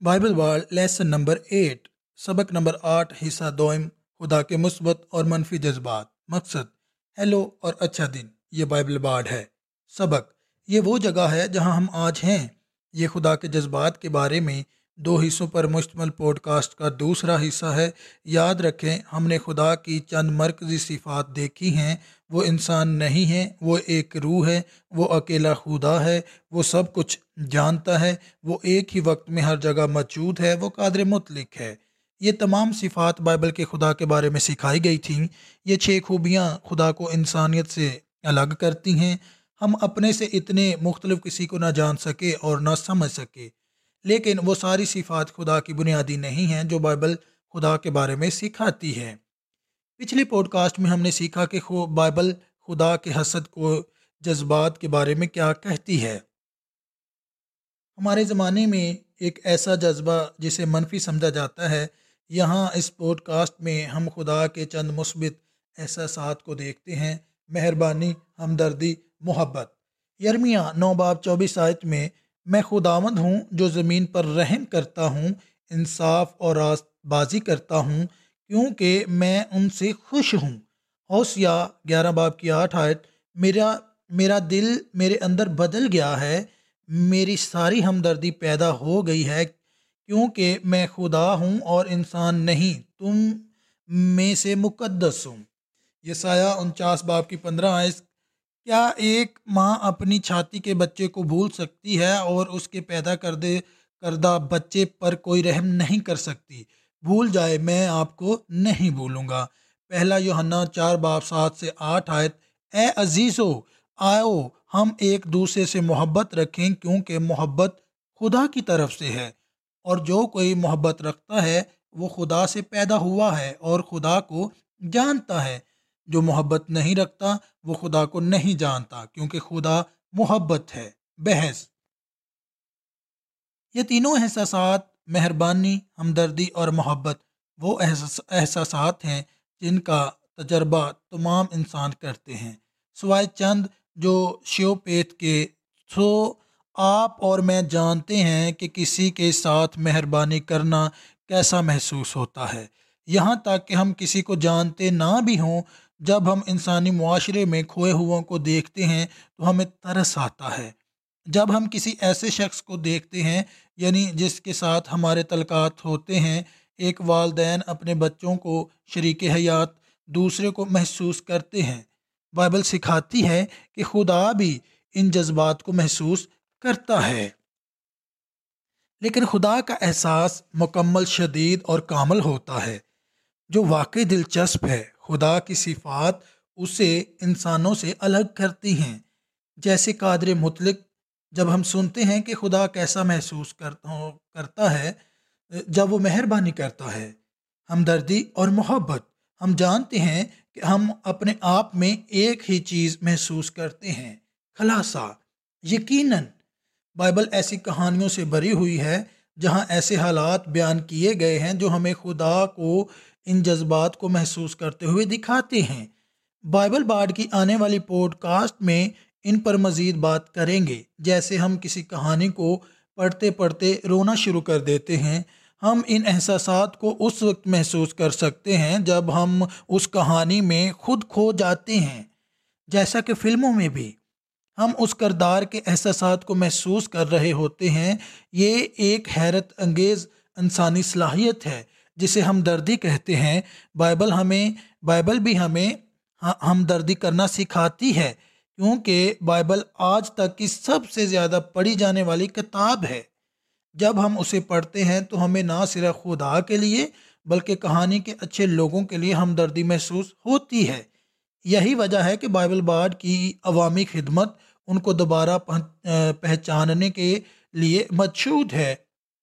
Bible وال lesson number eight, سبق number آٹھ، حصہ دوئم خدا کے مثبت اور منفی جذبات، مقصد، ہیلو اور اچھا دن، یہ بائبل بارڈ ہے۔ سبق، یہ وہ جگہ ہے جہاں ہم آج ہیں۔ یہ خدا کے جذبات کے بارے میں دو حصوں پر مشتمل پوڈ کاسٹ کا دوسرا حصہ ہے۔ یاد رکھیں، ہم نے خدا کی چند مرکزی صفات دیکھی ہیں۔ وہ انسان نہیں ہے وہ ایک روح ہے، وہ اکیلا خدا ہے، وہ سب کچھ جانتا ہے۔ وہ ایک ہی وقت میں ہر جگہ موجود ہے، وہ قادر مطلق ہے۔ یہ تمام صفات بائبل کے خدا کے بارے میں سکھائی گئی تھیں۔ یہ چھ خوبیاں خدا کو انسانیت سے الگ کرتی ہیں۔ ہم اپنے سے اتنے مختلف کسی کو نہ جان سکے اور نہ سمجھ سکے۔ لیکن وہ ساری صفات خدا کی بنیادی نہیں ہیں جو بائبل خدا کے بارے میں سکھاتی ہے۔ پچھلے پوڈ کاسٹ میں ہم نے سیکھا کہ بائبل خدا کے حسد کو جذبات کے بارے میں کیا کہتی ہے۔ ہمارے زمانے میں ایک ایسا جذبہ جسے منفی سمجھا جاتا ہے، یہاں اس پوڈ کاسٹ میں ہم خدا کے چند مثبت احساسات کو دیکھتے ہیں۔ مہربانی، ہمدردی، محبت۔ یرمیا نو باب چوبیس آیت میں میں خداوند ہوں جو زمین پر رحم کرتا ہوں، انصاف اور راست بازی کرتا ہوں، کیونکہ میں ان سے خوش ہوں۔ حوثیہ، گیارہ باب کی آٹھ آیت، میرا میرا دل میرے اندر بدل گیا ہے، میری ساری ہمدردی پیدا ہو گئی ہے، کیونکہ میں خدا ہوں اور انسان نہیں، تم میں سے مقدس ہوں۔ یہ سایہ انچاس باپ کی پندرہ آئس کیا ایک ماں اپنی چھاتی کے بچے کو بھول سکتی ہے اور اس کے پیدا کردے کردہ بچے پر کوئی رحم نہیں کر سکتی؟ بھول جائے، میں آپ کو نہیں بھولوں گا۔ پہلا یوہنا چار باپ سات سے آٹھ آیت، اے عزیزو، آؤ ہم ایک دوسرے سے محبت رکھیں کیونکہ محبت خدا کی طرف سے ہے۔ اور جو کوئی محبت رکھتا ہے، وہ خدا سے پیدا ہوا ہے اور خدا کو جانتا ہے۔ جو محبت نہیں رکھتا، وہ خدا کو نہیں جانتا، کیونکہ خدا محبت ہے، بحث۔ یہ تینوں احساسات مہربانی، ہمدردی اور محبت، وہ احساسات ہیں جن کا تجربہ تمام انسان کرتے ہیں۔ سوائے چند جو شیو پیت کے، سو آپ اور میں جانتے ہیں کہ کسی کے ساتھ مہربانی کرنا کیسا محسوس ہوتا ہے۔ یہاں تک کہ ہم کسی کو جانتے نہ بھی ہوں جب ہم انسانی معاشرے میں کھوئے ہو کو دیکھتے ہیں تو ہمیں ترس آتا ہے۔ جب ہم کسی ایسے شخص کو دیکھتے ہیں یعنی جس کے ساتھ ہمارے تلقات ہوتے ہیں، ایک والدین اپنے بچوں کو شریک حیات، دوسرے کو محسوس کرتے ہیں۔ بائبل سکھاتی ہے کہ خدا بھی ان جذبات کو محسوس کرتا ہے۔ لیکن خدا کا احساس مکمل شدید اور کامل ہوتا ہے، جو واقعی دلچسپ ہے۔ خدا کی صفات اسے انسانوں سے الگ کرتی ہیں۔ جیسے قادر مطلق جب ہم سنتے ہیں کہ خدا کیسا محسوس کرتا ہے، جب وہ مہربانی کرتا ہے۔ ہمدردی اور محبت، ہم جانتے ہیں کہ ہم اپنے آپ میں ایک ہی چیز محسوس کرتے ہیں، خلاصہ، یقیناً۔ بائبل ایسی کہانیوں سے بری ہوئی ہے جہاں ایسے حالات بیان کیے گئے ہیں جو ہمیں خدا کو ان جذبات کو محسوس کرتے ہوئے دکھاتے ہیں۔ بائبل بارڈ کی آنے والی پوڈ کاسٹ میں ان پر مزید بات کریں گے۔ جیسے ہم کسی کہانی کو پڑھتے پڑھتے رونا شروع کر دیتے ہیں، ہم ان احساسات کو اس وقت محسوس کر سکتے ہیں جب ہم اس کہانی میں خود کھو جاتے ہیں۔ جیسا کہ فلموں میں بھی ہم اس کردار کے احساسات کو محسوس کر رہے ہوتے ہیں، یہ ایک حیرت انگیز انسانی صلاحیت ہے۔ جسے ہمدردی کہتے ہیں، بائبل ہمیں، بائبل بھی ہمیں ہاں، ہمدردی کرنا سکھاتی ہے، کیونکہ بائبل آج تک کی سب سے زیادہ پڑھی جانے والی کتاب ہے۔ جب ہم اسے پڑھتے ہیں تو ہمیں نہ صرف خدا کے لیے بلکہ کہانی کے اچھے لوگوں کے لیے ہمدردی محسوس ہوتی ہے۔ یہی وجہ ہے کہ بائبل بارڈ کی عوامی خدمت ان کو دوبارہ پہچاننے کے لیے مشہود ہے،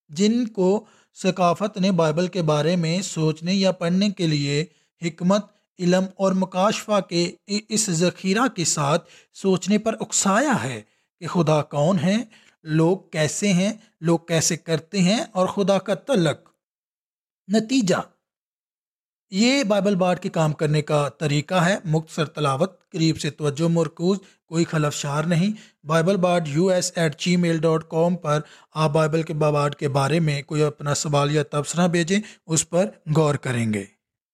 جن کو ثقافت نے بائبل کے بارے میں سوچنے یا پڑھنے کے لیے حکمت، علم اور مکاشفہ کے اس ذخیرہ کے ساتھ سوچنے پر اکسایا ہے کہ خدا کون ہے لوگ کیسے ہیں، لوگ کیسے کرتے ہیں اور خدا کا تلق نتیجہ یہ بائبل بارڈ کے کام کرنے کا طریقہ ہے۔ مختصر تلاوت، قریب سے توجہ مرکوز، کوئی خلف شار نہیں۔ Bible bard U S eight G mail dot com پر آپ بائبل کے بارڈ کے بارے میں کوئی اپنا سوال یا تبصرہ بھیجیں، اس پر غور کریں گے۔